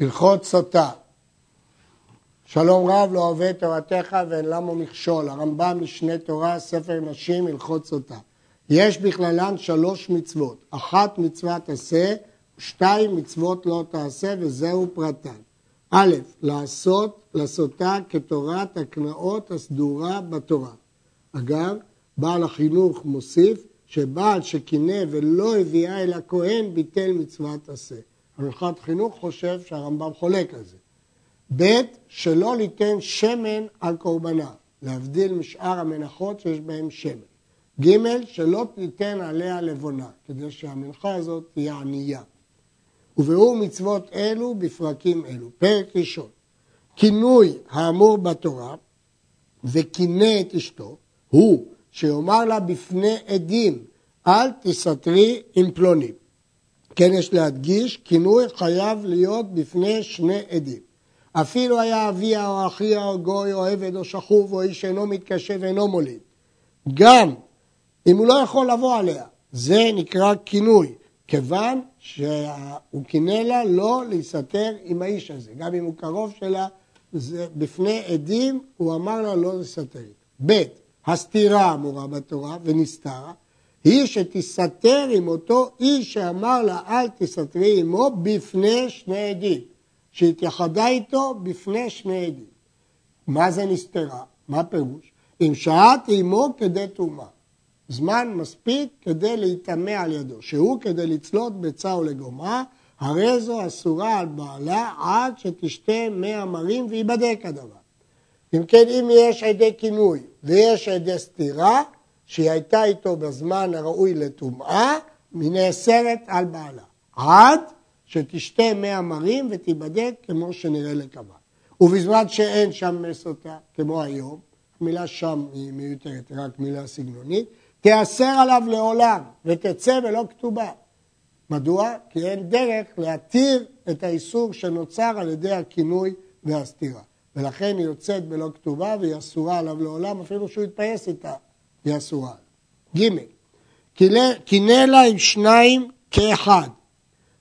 הלכות סוטה. שלום רב לא אוהב תורתך ואין למה מכשול. הרמב"ם משנה תורה, ספר נשים, הלכות סוטה. יש בכללן שלוש מצוות. אחת מצוות עשה, שתיים מצוות לא תעשה, וזהו פרטן. א', לעשות, לעשותה כתורת הקנאות הסדורה בתורה. אגב, בעל החינוך מוסיף שבעל שקינא ולא הביאה אל הכהן ביטל מצוות עשה. הלכת חינוך חושב שהרמב"ם חולק על זה. ב', שלא ליתן שמן על קורבנה, להבדיל משאר המנחות שיש בהן שמן. ג', שלא תיתן עליה לבונה, כדי שהמנחה הזאת תהיה ענייה. וביאור מצוות אלו בפרקים אלו. פרק ראשון, כינוי האמור בתורה וקינא את אשתו, הוא שיאמר לה בפני עדים, אל תסתרי עם פלוני. כן יש להדגיש, כינוי חייב להיות בפני שני עדים. אפילו היה אביה או אחיה או גוי או עבד או שכוב או איש אינו מתקשה ואינו מוליד. גם אם הוא לא יכול לבוא עליה, זה נקרא כינוי, כיוון שהוא קינא לה לא להסתתר עם האיש הזה. גם אם הוא קרוב שלה, זה בפני עדים, הוא אמר לה לא להסתתר. ב', הסתירה אמורה בתורה ונסתרה, היא שתסתתר עם אותו איש שאמר לה אל תסתרי עמו בפני שני עדים, שהתייחדה איתו בפני שני עדים. מה זה נסתרה? מה פירוש? אם שהת עמו כדי טומאה. זמן מספיק כדי להיטמא על ידו, שהוא כדי לצלות ביצה ולגומה, הרי זו אסורה על בעלה עד שתשתה מי המרים וייבדק הדבר. אם כן, אם יש עדי כינוי ויש עדי סתירה, שהיא הייתה איתו בזמן הראוי לטומאה, היא נאסרת על בעלה. עד שתשתה מי המרים ותיבדק כמו שנראה לקבע. ובזמן שאין שם מסותה, כמו היום, המילה שם היא מיותרת, רק מילה סגנונית, תיאסר עליו לעולם ותצא ולא כתובה. מדוע? כי אין דרך להתיר את האיסור שנוצר על ידי הכינוי והסתירה. ולכן היא יוצאת בלא כתובה והיא אסורה עליו לעולם, אפילו שהוא יתפייס איתה, היא אסורה. ג' קינא לה עם שניים כאחד,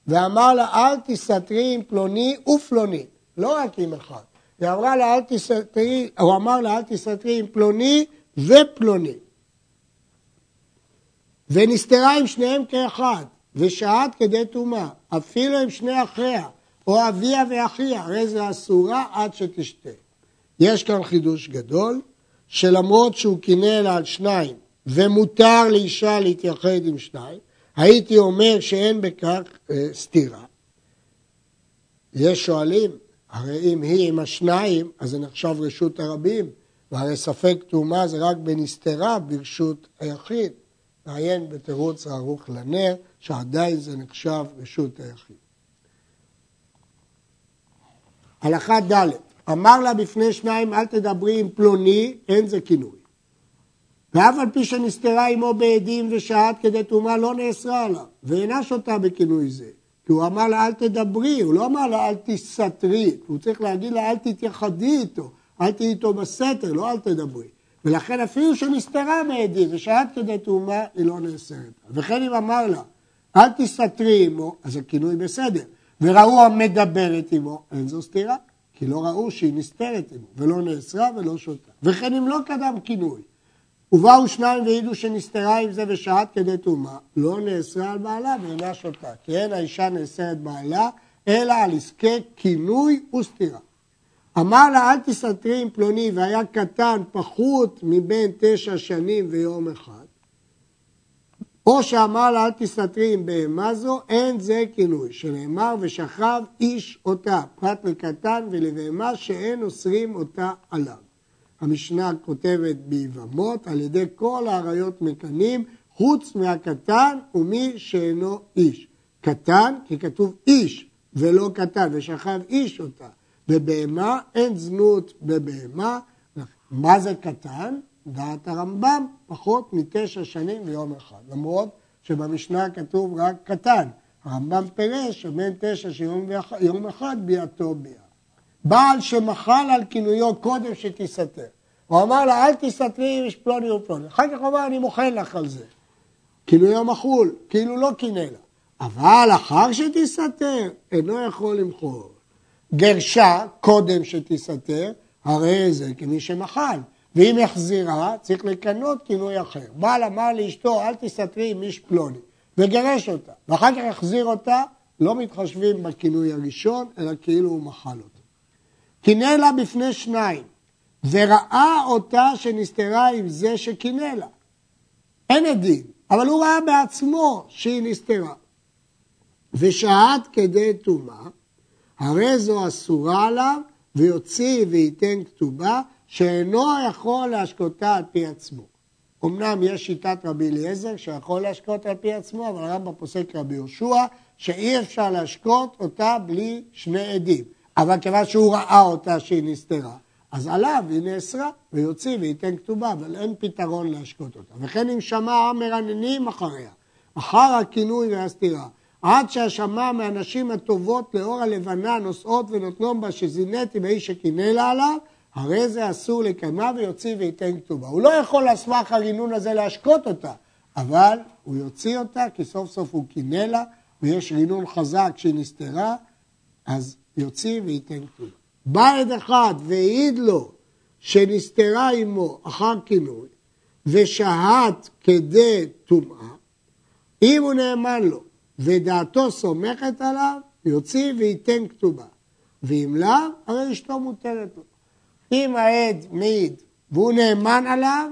ואמר לה אל תסתתרי עם פלוני ופלוני, לא רק עם אחד. היא אמרה לה אל תסתתרי, הוא אמר לה אל תסתתרי עם פלוני ופלוני. ונסתרה עם שניהם כאחד, ושהת כדי טומאה, אפילו עם שני אחיה, או אביה ואחיה, הרי זה אסורה עד שתשתה. יש כאן חידוש גדול, שלמרות שהוא קינא לה על שניים, ומותר לאישה להתייחד עם שניים, הייתי אומר שאין בכך אה, סתירה. יש שואלים, הרי אם היא עם השניים, אז זה נחשב רשות הרבים, והרי ספק טומאה זה רק בנסתרה ברשות היחיד. נעיין בתירוץ הערוך לנר, שעדיין זה נחשב רשות היחיד. הלכה ד' אמר לה בפני שניים אל תדברי עם פלוני, אין זה כינוי. ואף על פי שנסתרה עמו בעדים ושהת כדי טומאה לא נאסרה עליו, ואינה שותה בכינוי זה. כי הוא אמר לה אל תדברי, הוא לא אמר לה אל תסתרי, הוא צריך להגיד לה אל תתייחדי איתו, אל תהיי איתו בסתר, לא אל תדברי. ולכן אפילו שנסתרה מעדים ושהת כדי טומאה, היא לא נאסרת. וכן אם אמר לה אל תסתרי עמו, אז הכינוי בסדר. וראו המדברת עמו, אין זו סתירה. כי לא ראו שהיא נסתרת עמו, ולא נאסרה ולא שותה. וכן אם לא קדם כינוי, ובאו שניים והעידו שנסתרה עם זה ושהת כדי טומאה, לא נאסרה על בעלה ואינה שותה. כי אין האישה נאסרת בעלה, אלא על עסקי כינוי וסתירה. אמר לה אל תסתרי עם פלוני והיה קטן פחות מבין תשע שנים ויום אחד, או שאמר לה אל תסתתרי עם בהמה זו, אין זה כינוי, שנאמר ושכב איש אותה, פרט לקטן ולבהמה שאין אוסרים אותה עליו. המשנה כותבת ביבמות, על ידי כל האריות מקנים, חוץ מהקטן ומי שאינו איש. קטן, כי כתוב איש ולא קטן, ושכב איש אותה. בבהמה אין זנות בבהמה. מה זה קטן? דעת הרמב"ם, פחות מתשע שנים ויום אחד. למרות שבמשנה כתוב רק קטן. הרמב"ם פירש שבין תשע שיום אחד ביאתו ביה. בעל שמחל על כינויו קודם שתסתר. הוא אמר לה, אל תסתתרי אם יש פלוני ופלוני. אחר כך הוא אמר, אני מוחל לך על זה. כינויו מחול, כאילו לא קינא לה. אבל אחר שתסתתר, אינו יכול למחול. גרשה קודם שתסתר, הרי זה כמי שמחל. ואם החזירה, צריך לקנות כינוי אחר. בעל אמר לאשתו, אל תסתתרי עם איש פלוני, וגרש אותה, ואחר כך החזיר אותה, לא מתחשבים בכינוי הראשון, אלא כאילו הוא מחל אותה. קינא לה בפני שניים, וראה אותה שנסתרה עם זה שקינא לה. אין עדים, אבל הוא ראה בעצמו שהיא נסתרה. ושהת כדי טומאה, הרי זו אסורה עליו, ויוציא וייתן כתובה, שאינו יכול להשקותה על פי עצמו. אמנם יש שיטת רבי אליעזר שיכול להשקות על פי עצמו, אבל הרמב"ם פוסק רבי יהושע שאי אפשר להשקות אותה בלי שני עדים. אבל כיוון שהוא ראה אותה שהיא נסתרה, אז עליו היא נאסרה, ויוציא וייתן כתובה, אבל אין פתרון להשקות אותה. וכן אם שמע מרננים אחריה, אחר הכינוי והסתירה, עד שהשמע מהנשים הטובות לאור הלבנה נושאות ונותנות בה שזינתי באיש שקינא לה עליו, הרי זה אסור לקיימה ויוציא וייתן כתובה. הוא לא יכול על סמך הרינון הזה להשקות אותה, אבל הוא יוציא אותה כי סוף סוף הוא קינא לה ויש רינון חזק שהיא נסתרה, אז יוציא וייתן כתובה. בא עד אחד והעיד לו שנסתרה עמו אחר כינוי ושהת כדי טומאה, אם הוא נאמן לו ודעתו סומכת עליו, יוציא וייתן כתובה. ואם לאו, הרי אשתו מותרת לו. אם העד מעיד והוא נאמן עליו,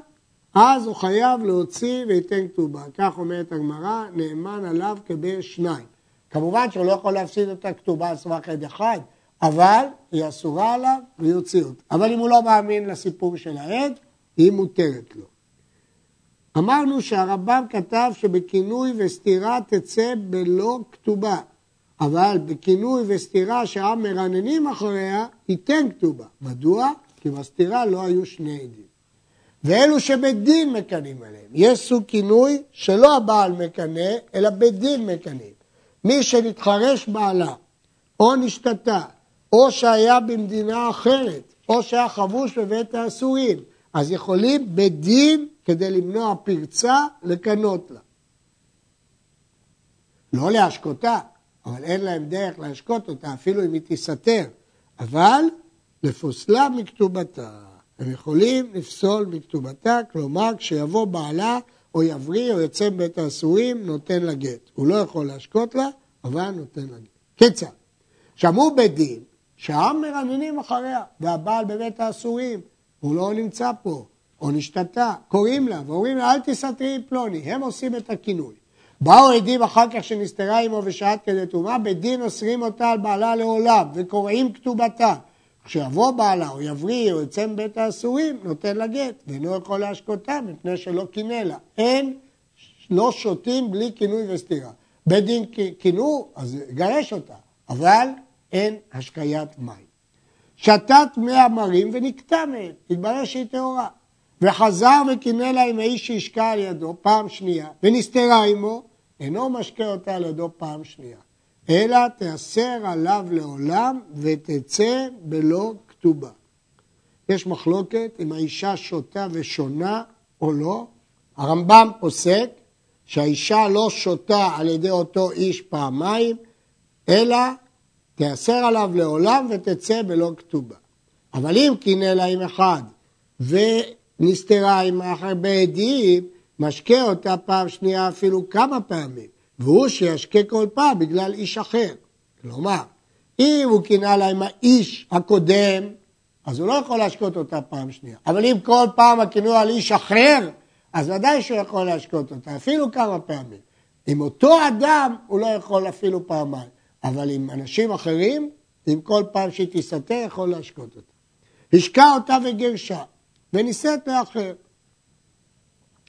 אז הוא חייב להוציא וייתן כתובה. כך אומרת הגמרא, נאמן עליו כבן שניים. כמובן שהוא לא יכול להפסיד את הכתובה על סמך עד אחד, אבל היא אסורה עליו ויוציא אותה. אבל אם הוא לא מאמין לסיפור של העד, היא מותרת לו. אמרנו שהרמב"ם כתב שבכינוי וסתירה תצא בלא כתובה, אבל בכינוי וסתירה שהעם מרננים אחריה, ייתן כתובה. מדוע? כי בסתירה לא היו שני עדים. ואלו שבית דין מקנאים עליהם. יש סוג כינוי שלא הבעל מקנא, אלא בית דין מקנאים. מי שנתחרש בעלה, או נשתתה, או שהיה במדינה אחרת, או שהיה חבוש בבית האסורים, אז יכולים בדין, כדי למנוע פרצה, לקנות לה. לא להשקותה, אבל אין להם דרך להשקות אותה, אפילו אם היא תיסתר. אבל לפוסלה מכתובתה. הם יכולים לפסול מכתובתה, כלומר כשיבוא בעלה או יבריא או יוצא מבית האסורים, נותן לה גט. הוא לא יכול להשקות לה, אבל נותן לה גט. קיצר, שמעו בית דין שהעם מרננים אחריה, והבעל בבית האסורים, הוא לא נמצא פה, או נשתתה, קוראים לה ואומרים לה אל תסתרי פלוני, הם עושים את הכינוי. באו עדים אחר כך שנסתרה עמו ושעת כדי טומאה, בית דין אוסרים אותה על בעלה לעולם וקוראים כתובתה. כשיבוא בעלה או יבריא או יצא מבית האסורים, נותן לה גט, ואינו יכול להשקותה מפני שלא קינא לה. אין, לא שותים בלי כינוי וסתירה. בית דין כינו, אז גרש אותה, אבל אין השקיית מים. שתת מי המרים ונקטע מהם, התברר שהיא טהורה. וחזר וקינא לה עם האיש שהשקע על ידו פעם שנייה, ונסתרה עמו, אינו משקה אותה על ידו פעם שנייה. אלא תיאסר עליו לעולם ותצא בלא כתובה. יש מחלוקת אם האישה שותה ושונה או לא. הרמב"ם פוסק שהאישה לא שותה על ידי אותו איש פעמיים, אלא תיאסר עליו לעולם ותצא בלא כתובה. אבל אם קינא לה עם אחד ונסתרה עם הרבה עדים, משקה אותה פעם שנייה אפילו כמה פעמים. והוא שישקה כל פעם בגלל איש אחר. כלומר, אם הוא קינא לה עם האיש הקודם, אז הוא לא יכול להשקות אותה פעם שנייה. אבל אם כל פעם הכינוי על איש אחר, אז ודאי שהוא יכול להשקות אותה, אפילו כמה פעמים. עם אותו אדם הוא לא יכול אפילו פעמיים, אבל עם אנשים אחרים, עם כל פעם שהיא תסתה, יכול להשקות אותה. השקה אותה וגירשה, ונישאת לאחר.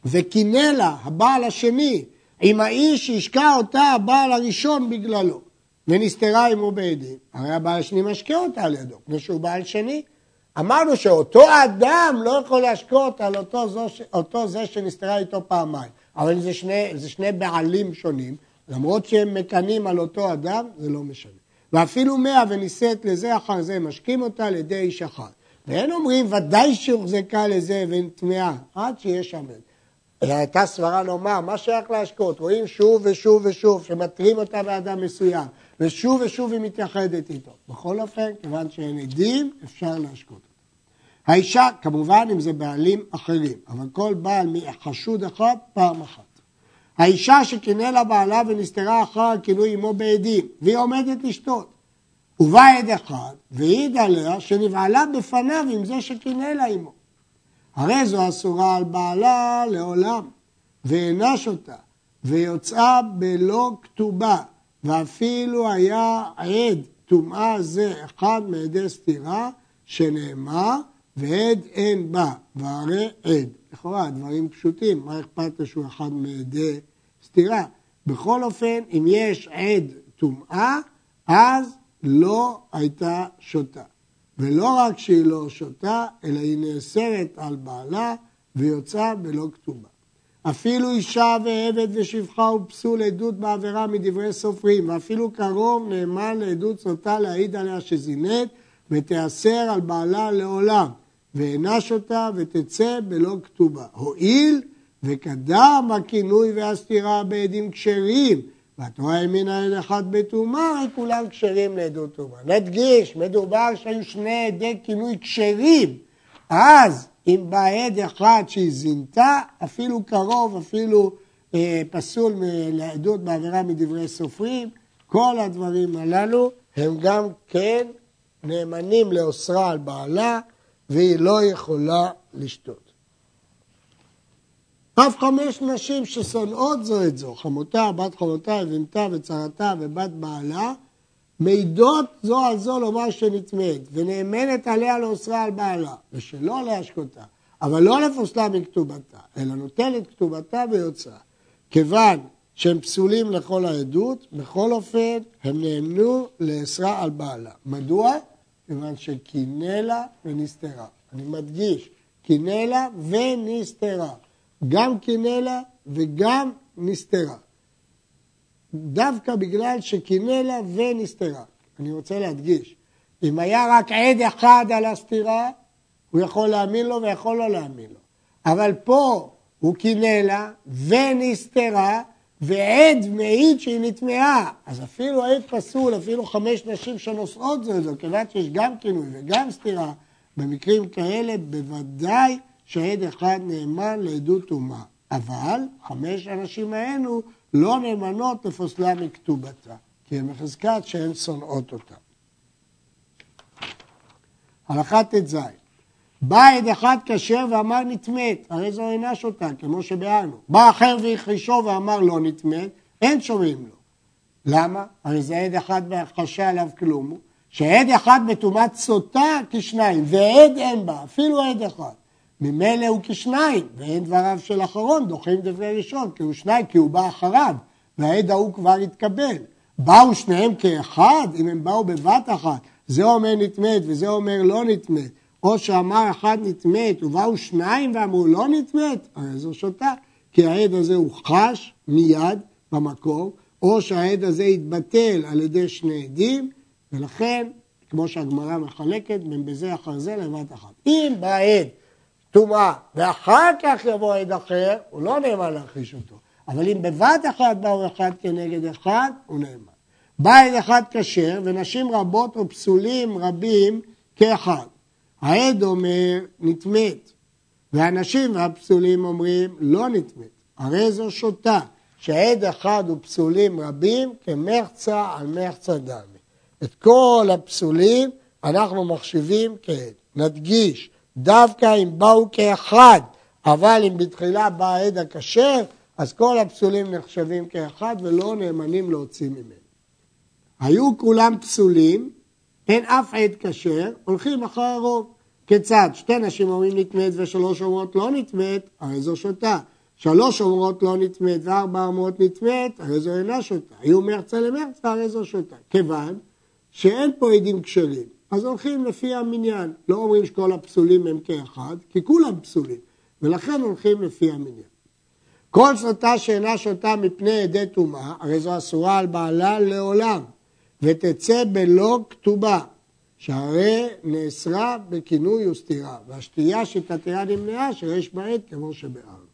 וקינא לה, הבעל השני, עם האיש שהשקע אותה הבעל הראשון בגללו, ונסתרה עמו בעדים. הרי הבעל השני משקה אותה על ידו, כמו שהוא בעל שני. אמרנו שאותו אדם לא יכול להשקות על אותו, זו, אותו זה שנסתרה איתו פעמיים. אבל זה שני, זה שני בעלים שונים, למרות שהם מקנאים על אותו אדם, זה לא משנה. ואפילו מאה ונישאת לזה אחר זה, משקים אותה על ידי איש אחד. ואין אומרים ודאי שהוחזקה לזה ונטמעה, עד שיש הייתה סברה לומר, מה שייך להשקות? רואים שוב ושוב ושוב שמתרים אותה באדם מסוים, ושוב ושוב היא מתייחדת איתו. בכל אופן, כיוון שאין עדים, אפשר להשקות. האישה, כמובן אם זה בעלים אחרים, אבל כל בעל מחשוד אחד, פעם אחת. האישה שקינא לה בעלה ונסתרה אחר כינוי עמו בעדים, והיא עומדת לשתות. ובא עד אחד, והעיד עליה שנבעלה בפניו עם זה שקינא לה עמו. הרי זו אסורה על בעלה לעולם, ואנש אותה, ויוצאה בלא כתובה, ואפילו היה עד טומאה זה אחד מעדי סתירה, שנאמר, ועד אין בה, והרי עד. לכאורה, דברים פשוטים, מה אכפת לו שהוא אחד מעדי סתירה? בכל אופן, אם יש עד טומאה, אז לא הייתה שותה. ולא רק שהיא לא שותה, אלא היא נאסרת על בעלה ויוצאה בלא כתובה. אפילו אישה ועבד ושפחה הוא פסול עדות בעבירה מדברי סופרים, ואפילו קרוב נאמן לעדות סוטה להעיד עליה שזינית, ותיאסר על בעלה לעולם, ואנש אותה ותצא בלא כתובה. הואיל וקדם הכינוי והסתירה בעדים כשרים, והתורה האמינה עד אחד בטומאה, כולם כשרים לעדות טומאה. נדגיש, מדובר שהיו שני עדי כינוי כשרים. אז אם בא עד אחד שהיא זינתה, אפילו קרוב, אפילו אה, פסול לעדות בעבירה מדברי סופרים, כל הדברים הללו הם גם כן נאמנים לאוסרה על בעלה, והיא לא יכולה לשתות. אף חמש נשים ששונאות זו את זו, חמותה, בת חמותה, אבנתה וצרתה ובת בעלה, מעידות זו על זו לומר שנטמאת, ונאמנת עליה לאוסרה על בעלה, ושלא להשקותה, אבל לא לפוסלה מכתובתה, אלא נוטלת כתובתה ויוצאה. כיוון שהם פסולים לכל העדות, בכל אופן הם נאמנו לאסרה על בעלה. מדוע? כיוון שקינא לה ונסתרה. אני מדגיש, קינא לה ונסתרה. גם קינא לה וגם נסתרה. דווקא בגלל שקינא לה ונסתרה. אני רוצה להדגיש, אם היה רק עד אחד על הסתירה, הוא יכול להאמין לו ויכול לא להאמין לו. אבל פה הוא קינא לה ונסתרה, ועד מעיד שהיא נטמעה. אז אפילו עד פסול, אפילו חמש נשים שנושאות זו זו, כיוון שיש גם כינוי וגם סתירה, במקרים כאלה בוודאי שעד אחד נאמן לעדות טומאה. אבל חמש הנשים האלו לא נאמנות לפוסלה מכתובתה, כי הן מחזקת שהן שונאות אותה. הלכה ט"ז בא עד אחד כשר ואמר נטמאת, הרי זו אינה שותה, כמו שביארנו. בא אחר והכחישו ואמר לא נטמאת, אין שומעים לו. למה? הרי זה עד אחד והכחשה עליו כלום, שעד אחד בטומאת סוטה כשניים, ועד אין בה, אפילו עד אחד. ממילא הוא כשניים, ואין דבריו של אחרון, דוחים דברי ראשון, כי הוא שניים, כי הוא בא אחריו, והעד ההוא כבר התקבל. באו שניהם כאחד, אם הם באו בבת אחת, זה אומר נטמאת וזה אומר לא נטמאת, או שאמר אחד נטמאת ובאו שניים ואמרו לא נטמאת, הרי זו שותה, כי העד הזה הוא חש מיד במקור, או שהעד הזה יתבטל על ידי שני עדים, ולכן, כמו שהגמרא מחלקת, בין בזה אחר זה לבת אחת. אם בעד טומאה, ואחר כך יבוא עד אחר, הוא לא נאמן להכחיש אותו. אבל אם בבת אחת באו אחד כנגד אחד, הוא נאמן. בא עד אחד כשר, ונשים רבות או פסולים רבים כאחד. העד אומר נטמאת, והנשים והפסולים אומרים לא נטמאת. הרי זו שותה, שעד אחד ופסולים רבים כמחצה על מחצה דמי. את כל הפסולים אנחנו מחשיבים כעד. נדגיש, דווקא אם באו כאחד, אבל אם בתחילה בא העד הכשר, אז כל הפסולים נחשבים כאחד ולא נאמנים להוציא ממנו. היו כולם פסולים, אין אף עד כשר, הולכים אחר הרוב. כיצד? שתי נשים אומרים נטמאת ושלוש אומרות לא נטמאת, הרי זו שותה. שלוש אומרות לא נטמאת וארבע אומרות נטמאת, הרי זו אינה שותה. היו מרצה למרצה, הרי זו שותה. כיוון שאין פה עדים כשרים. אז הולכים לפי המניין. לא אומרים שכל הפסולים הם כאחד, כי כולם פסולים, ולכן הולכים לפי המניין. כל שותה שאינה שותה מפני עדי טומאה, הרי זו אסורה על בעלה לעולם, ותצא בלא כתובה, שהרי נאסרה בכינוי וסתירה, והשתייה שתתיה נמנעה שיש בעד כמו שבאר.